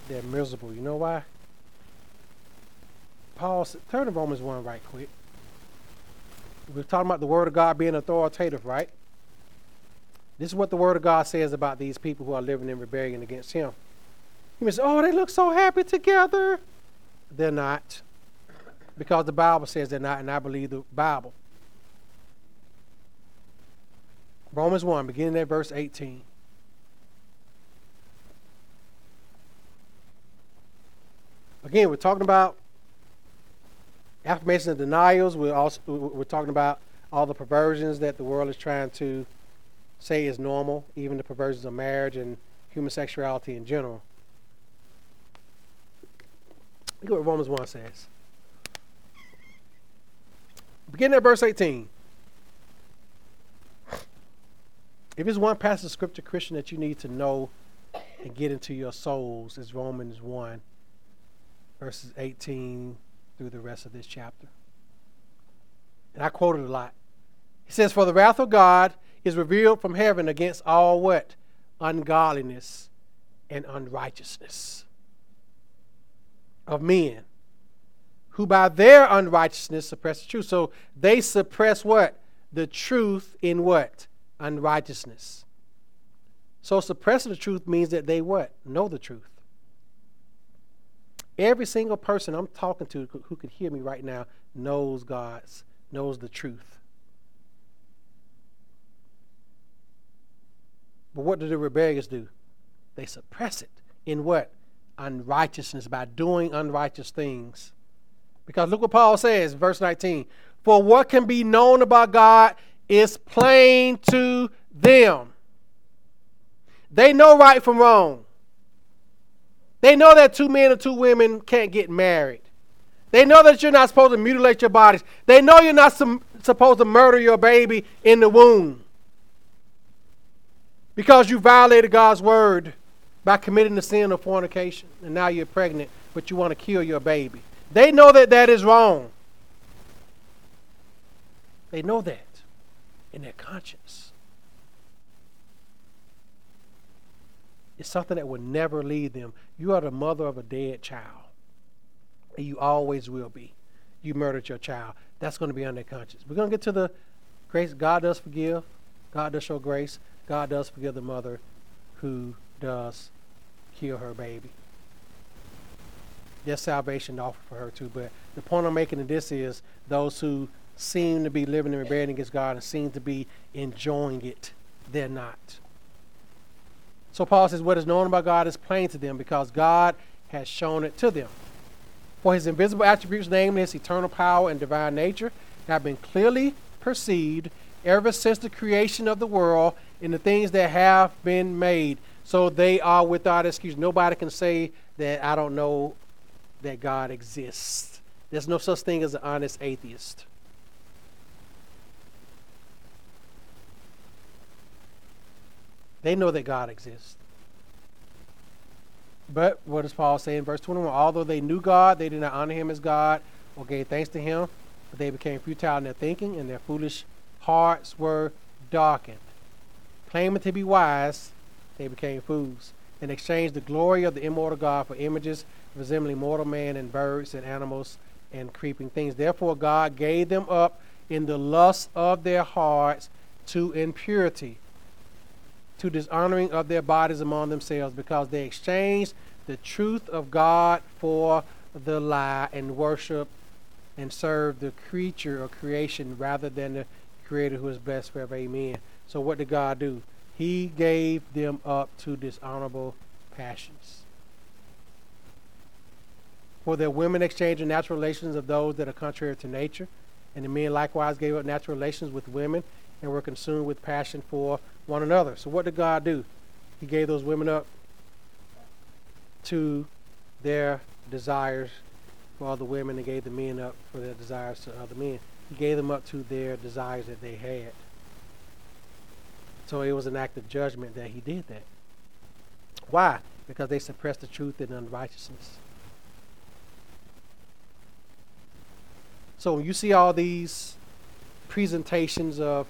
They're miserable. You know why? Paul, turn to Romans 1 right quick. We're talking about the Word of God being authoritative, right? This is what the Word of God says about these people who are living in rebellion against Him. He says, Oh, they look so happy together. They're not. Because the Bible says they're not, and I believe the Bible. Romans 1, beginning at verse 18. Again, we're talking about affirmation and denials. We're also we're talking about all the perversions that the world is trying to say is normal, even the perversions of marriage and human sexuality in general. Look at what Romans 1 says. Beginning at verse 18. If there's one passage of scripture, Christian, that you need to know and get into your souls, is Romans 1, verses 18 through the rest of this chapter. And I quoted a lot. He says, For the wrath of God is revealed from heaven against all what? Ungodliness and unrighteousness of men who by their unrighteousness suppress the truth. So they suppress what? The truth in what? Unrighteousness. So suppressing the truth means that they what? Know the truth. Every single person I'm talking to who can hear me right now knows God's, knows the truth. But what do the rebellious do? They suppress it in what? Unrighteousness by doing unrighteous things. Because look what Paul says, verse 19. For what can be known about God is plain to them. They know right from wrong. They know that two men or two women can't get married. They know that you're not supposed to mutilate your bodies. They know you're not supposed to murder your baby in the womb because you violated God's word by committing the sin of fornication and now you're pregnant, but you want to kill your baby. They know that that is wrong. They know that in their conscience. It's something that will never leave them. You are the mother of a dead child, and you always will be. You murdered your child. That's going to be on their conscience. We're going to get to the grace. God does forgive, God does show grace, God does forgive the mother who does kill her baby. There's salvation offered for her too. But the point I'm making in this is those who seem to be living in rebellion against God and seem to be enjoying it, they're not. So Paul says, What is known about God is plain to them because God has shown it to them. For his invisible attributes, namely his eternal power and divine nature, have been clearly perceived ever since the creation of the world in the things that have been made. So they are without excuse. Nobody can say that I don't know that God exists. There's no such thing as an honest atheist. They know that God exists. But what does Paul say in verse 21? Although they knew God, they did not honor him as God or gave thanks to him, but they became futile in their thinking, and their foolish hearts were darkened. Claiming to be wise, they became fools, and exchanged the glory of the immortal God for images resembling mortal man and birds and animals and creeping things. Therefore, God gave them up in the lust of their hearts to impurity to dishonoring of their bodies among themselves because they exchanged the truth of God for the lie and worship and serve the creature or creation rather than the creator who is best forever. Amen. So what did God do? He gave them up to dishonorable passions. For their women exchanged the natural relations of those that are contrary to nature, and the men likewise gave up natural relations with women and were consumed with passion for one another. So what did God do? He gave those women up to their desires for other women and gave the men up for their desires to other men. He gave them up to their desires that they had. So it was an act of judgment that he did that. Why? Because they suppressed the truth in unrighteousness. So when you see all these presentations of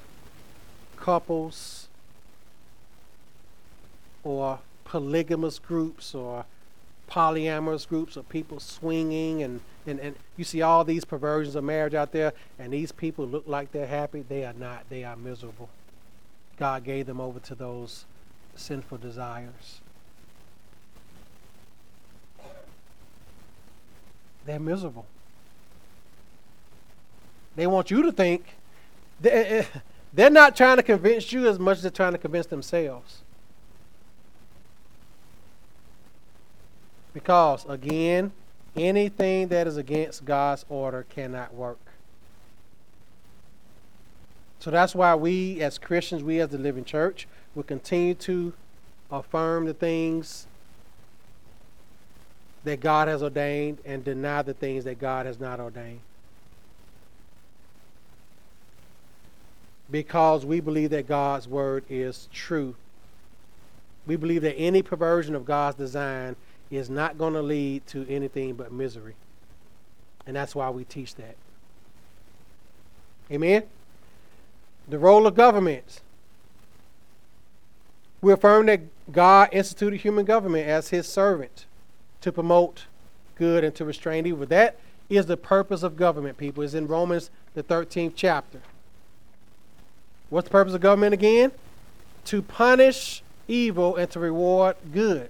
couples or polygamous groups or polyamorous groups of people swinging and, and, and you see all these perversions of marriage out there and these people look like they're happy. They are not. They are miserable. God gave them over to those sinful desires. They're miserable. They want you to think. [laughs] They're not trying to convince you as much as they're trying to convince themselves. Because, again, anything that is against God's order cannot work. So that's why we, as Christians, we as the living church, will continue to affirm the things that God has ordained and deny the things that God has not ordained. because we believe that God's word is true. We believe that any perversion of God's design is not going to lead to anything but misery. And that's why we teach that. Amen? The role of government. We affirm that God instituted human government as his servant to promote good and to restrain evil. That is the purpose of government, people. It's in Romans, the 13th chapter. What's the purpose of government again? To punish evil and to reward good.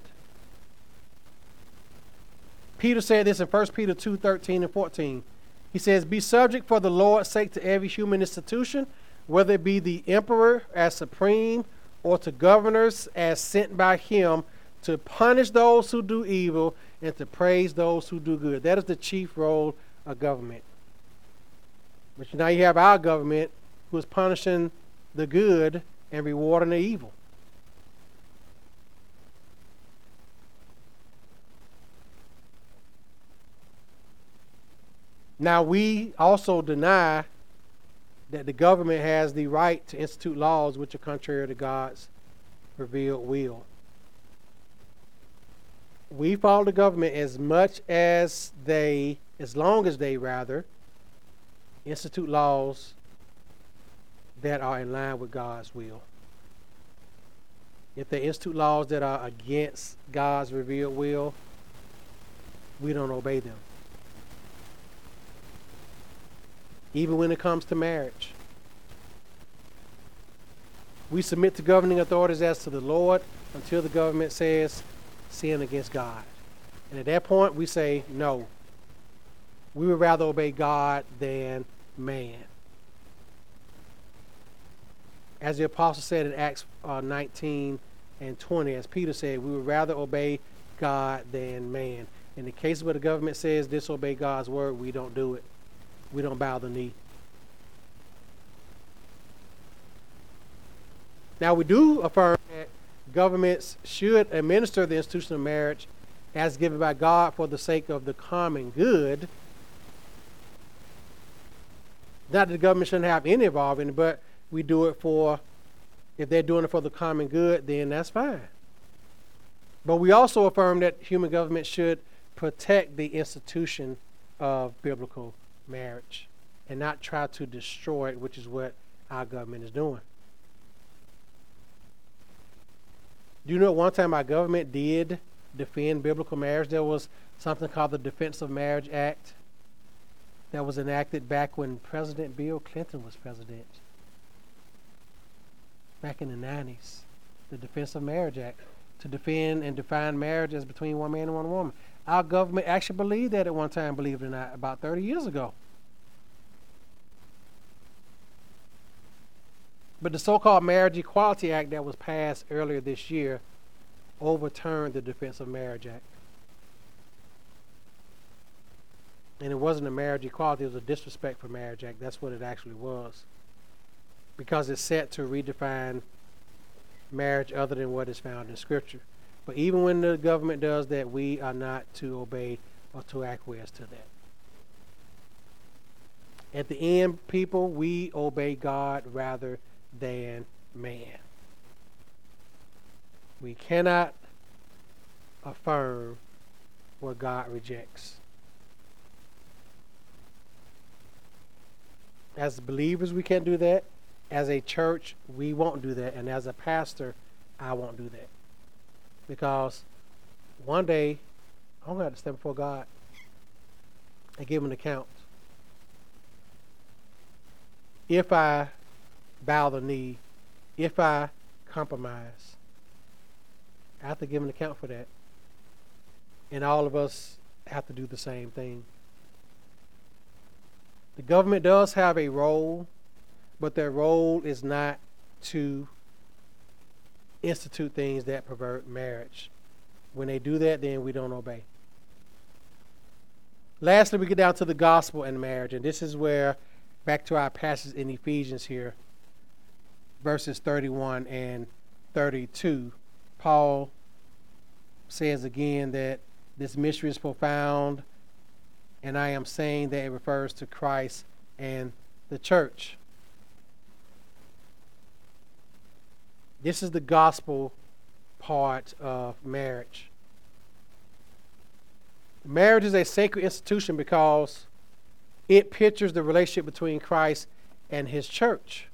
Peter said this in 1 Peter 2 13 and 14. He says, Be subject for the Lord's sake to every human institution, whether it be the emperor as supreme or to governors as sent by him to punish those who do evil and to praise those who do good. That is the chief role of government. But now you have our government who is punishing the good and rewarding the evil. Now, we also deny that the government has the right to institute laws which are contrary to God's revealed will. We follow the government as much as they, as long as they rather, institute laws that are in line with God's will. If they institute laws that are against God's revealed will, we don't obey them. Even when it comes to marriage. We submit to governing authorities as to the Lord until the government says sin against God. And at that point, we say no. We would rather obey God than man. As the apostle said in Acts uh, 19 and 20, as Peter said, we would rather obey God than man. In the case where the government says disobey God's word, we don't do it. We don't bow the knee. Now, we do affirm that governments should administer the institution of marriage as given by God for the sake of the common good. Not that the government shouldn't have any involvement, but we do it for, if they're doing it for the common good, then that's fine. But we also affirm that human government should protect the institution of biblical marriage and not try to destroy it, which is what our government is doing. Do you know one time our government did defend biblical marriage? There was something called the Defense of Marriage Act that was enacted back when President Bill Clinton was president. Back in the 90s. The Defense of Marriage Act to defend and define marriage as between one man and one woman. Our government actually believed that at one time, believe it or not, about 30 years ago. But the so called Marriage Equality Act that was passed earlier this year overturned the Defense of Marriage Act. And it wasn't a marriage equality, it was a disrespect for Marriage Act. That's what it actually was. Because it's set to redefine marriage other than what is found in Scripture. But even when the government does that, we are not to obey or to acquiesce to that. At the end, people, we obey God rather than man. We cannot affirm what God rejects. As believers, we can't do that. As a church, we won't do that. And as a pastor, I won't do that. Because one day, I'm going to have to stand before God and give him an account. If I bow the knee, if I compromise, I have to give an account for that. And all of us have to do the same thing. The government does have a role, but their role is not to institute things that pervert marriage. When they do that, then we don't obey. Lastly, we get down to the gospel and marriage, and this is where, back to our passage in Ephesians here, verses 31 and 32, Paul says again that this mystery is profound, and I am saying that it refers to Christ and the church. This is the gospel part of marriage. Marriage is a sacred institution because it pictures the relationship between Christ and his church.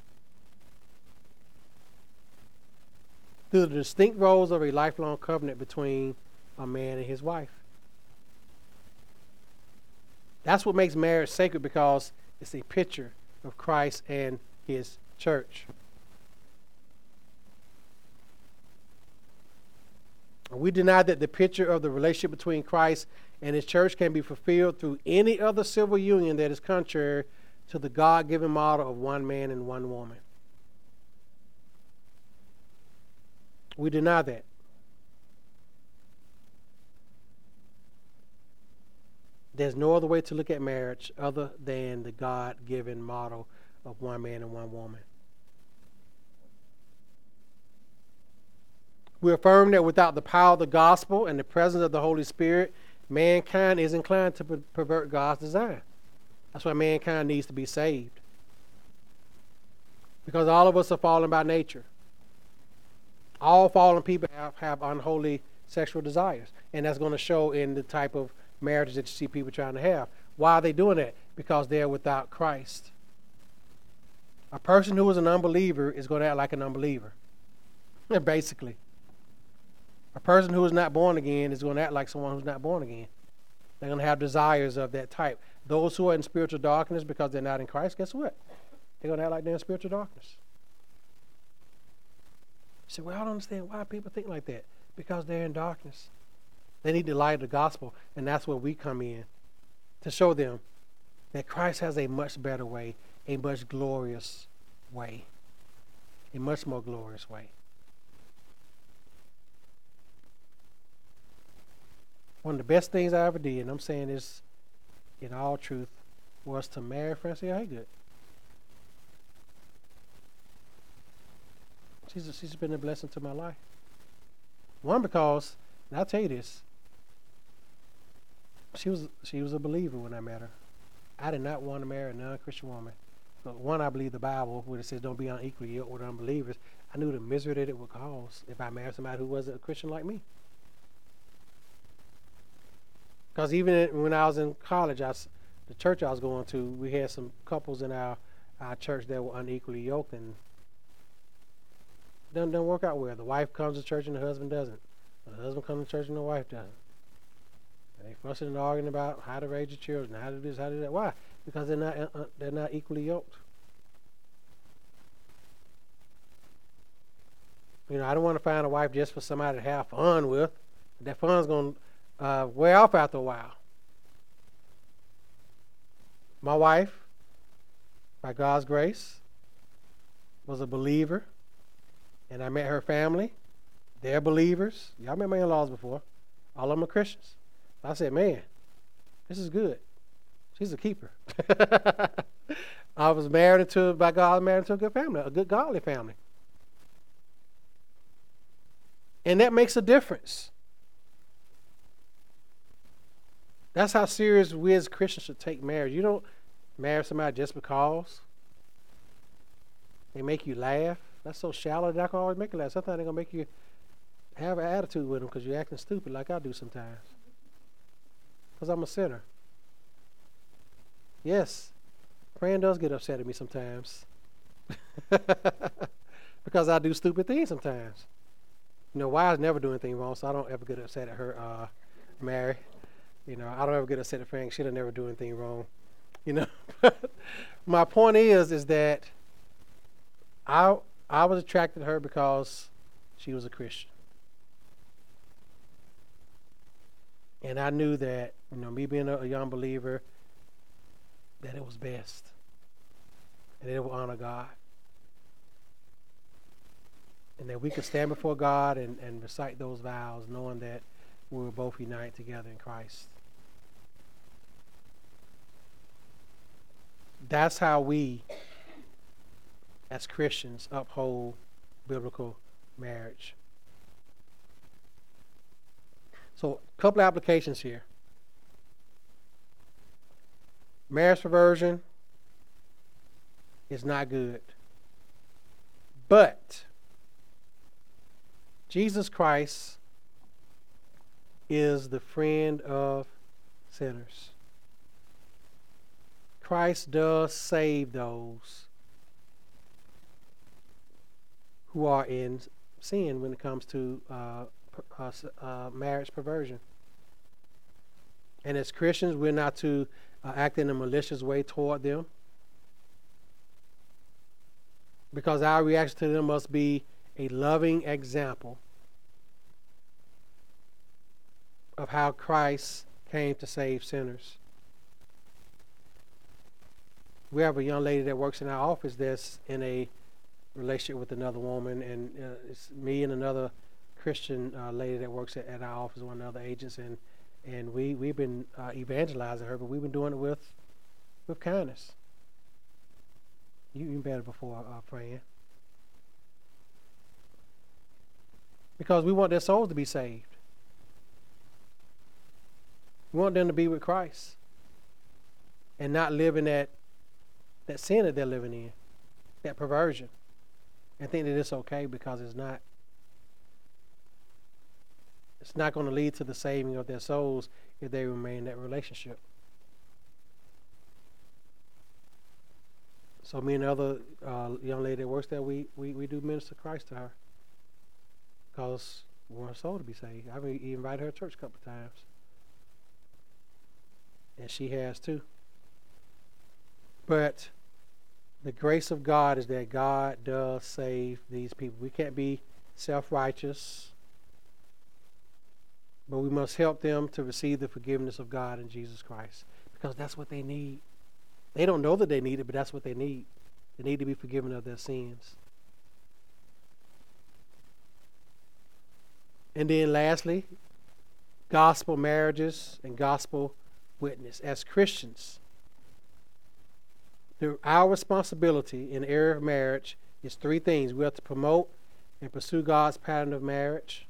through the distinct roles of a lifelong covenant between a man and his wife. That's what makes marriage sacred because it's a picture of Christ and his church. We deny that the picture of the relationship between Christ and his church can be fulfilled through any other civil union that is contrary to the God given model of one man and one woman. We deny that. There's no other way to look at marriage other than the God given model of one man and one woman. We affirm that without the power of the gospel and the presence of the Holy Spirit, mankind is inclined to pervert God's design. That's why mankind needs to be saved. Because all of us are fallen by nature. All fallen people have, have unholy sexual desires. And that's going to show in the type of marriages that you see people trying to have. Why are they doing that? Because they're without Christ. A person who is an unbeliever is going to act like an unbeliever. Basically. A person who is not born again is going to act like someone who's not born again. They're going to have desires of that type. Those who are in spiritual darkness because they're not in Christ, guess what? They're going to act like they're in spiritual darkness. You say, well, I don't understand why people think like that. Because they're in darkness. They need the light of the gospel, and that's where we come in to show them that Christ has a much better way, a much glorious way, a much more glorious way. One of the best things I ever did, and I'm saying this in all truth, was to marry Francie Haygood. She's, she's been a blessing to my life. One, because, and I'll tell you this, she was she was a believer when I met her. I did not want to marry a non-Christian woman. But one, I believe the Bible, where it says don't be unequally yoked with unbelievers. I knew the misery that it would cause if I married somebody who wasn't a Christian like me. Because even when I was in college, I, the church I was going to, we had some couples in our, our church that were unequally yoked, and doesn't, doesn't work out well. The wife comes to church and the husband doesn't. The husband comes to church and the wife doesn't. And they fussing and arguing about how to raise your children, how to do this, how to do that. Why? Because they're not uh, uh they're not equally yoked. You know, I don't want to find a wife just for somebody to have fun with. That fun's going to uh, wear off after a while. My wife, by God's grace, was a believer and I met her family. They're believers. Y'all met my in laws before. All of them are Christians. I said, man, this is good. She's a keeper. [laughs] I was married to, by God, married to a good family, a good godly family. And that makes a difference. That's how serious we as Christians should take marriage. You don't marry somebody just because they make you laugh that's so shallow They're not gonna always make you laugh. Sometimes they're to make you have an attitude with them because you're acting stupid like I do sometimes. Because I'm a sinner. Yes, praying does get upset at me sometimes. [laughs] because I do stupid things sometimes. You know, Wise never do anything wrong, so I don't ever get upset at her, uh, Mary. You know, I don't ever get upset at Frank. She'll never do anything wrong. You know, [laughs] my point is, is that I I was attracted to her because she was a Christian. And I knew that, you know, me being a, a young believer, that it was best. And that it would honor God. And that we could stand before God and, and recite those vows knowing that we were both united together in Christ. That's how we as Christians uphold biblical marriage. So, a couple applications here. Marriage perversion is not good. But Jesus Christ is the friend of sinners. Christ does save those who are in sin when it comes to uh, uh, uh, marriage perversion. And as Christians, we're not to uh, act in a malicious way toward them because our reaction to them must be a loving example of how Christ came to save sinners. We have a young lady that works in our office that's in a relationship with another woman, and uh, it's me and another Christian uh, lady that works at, at, our office, one of the other agents, and and we we've been uh, evangelizing her, but we've been doing it with with kindness. You have been better before uh, praying because we want their souls to be saved. We want them to be with Christ and not live in that that sin that they're living in, that perversion, and think that it's okay because it's not. It's not going to lead to the saving of their souls if they remain in that relationship. So me and the other uh, young lady that works there, we, we, we do minister Christ to her because we want her soul to be saved. I've even invited her to church a couple of times, and she has too. But the grace of God is that God does save these people. We can't be self righteous, but we must help them to receive the forgiveness of God in Jesus Christ because that's what they need. They don't know that they need it, but that's what they need. They need to be forgiven of their sins. And then lastly, gospel marriages and gospel witness. As Christians, our responsibility in the area of marriage is three things. We have to promote and pursue God's pattern of marriage.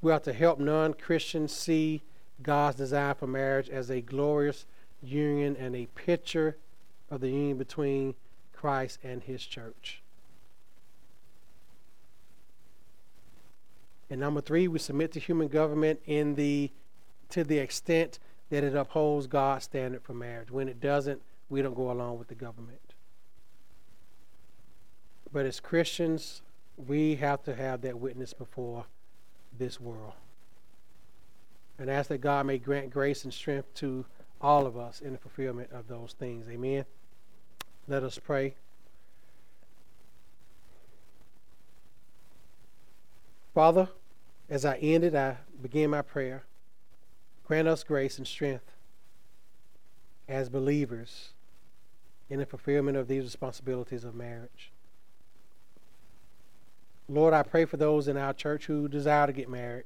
We have to help non Christians see God's design for marriage as a glorious union and a picture of the union between Christ and his church. And number three, we submit to human government in the to the extent that it upholds God's standard for marriage. When it doesn't, we don't go along with the government. But as Christians, we have to have that witness before this world. And ask that God may grant grace and strength to all of us in the fulfillment of those things. Amen. Let us pray. Father, as I ended, I began my prayer. Grant us grace and strength as believers in the fulfillment of these responsibilities of marriage. Lord, I pray for those in our church who desire to get married,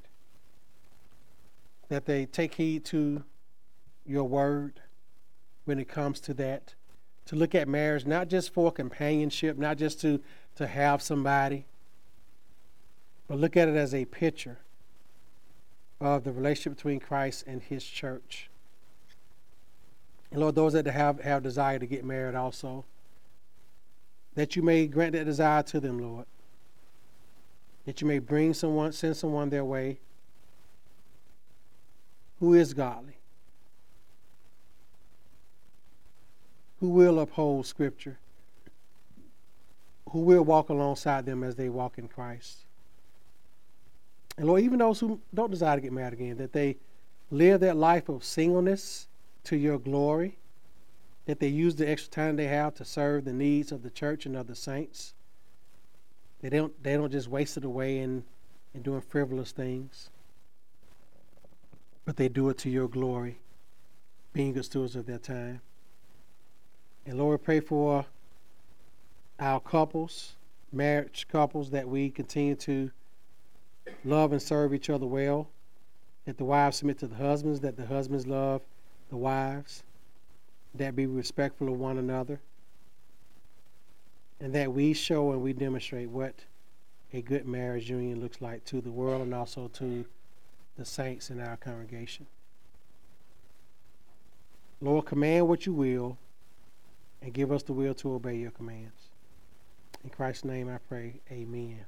that they take heed to your word when it comes to that, to look at marriage not just for companionship, not just to, to have somebody, but look at it as a picture of the relationship between Christ and his church. And Lord, those that have, have desire to get married also, that you may grant that desire to them, Lord. That you may bring someone, send someone their way who is godly, who will uphold Scripture, who will walk alongside them as they walk in Christ. And Lord, even those who don't desire to get married again, that they live that life of singleness to your glory, that they use the extra time they have to serve the needs of the church and of the saints. They don't they don't just waste it away in, in doing frivolous things. But they do it to your glory, being good stewards of their time. And Lord, pray for our couples, marriage couples, that we continue to love and serve each other well, that the wives submit to the husbands, that the husbands love the wives, that be respectful of one another, and that we show and we demonstrate what a good marriage union looks like to the world and also to the saints in our congregation. Lord, command what you will and give us the will to obey your commands. In Christ's name I pray, amen.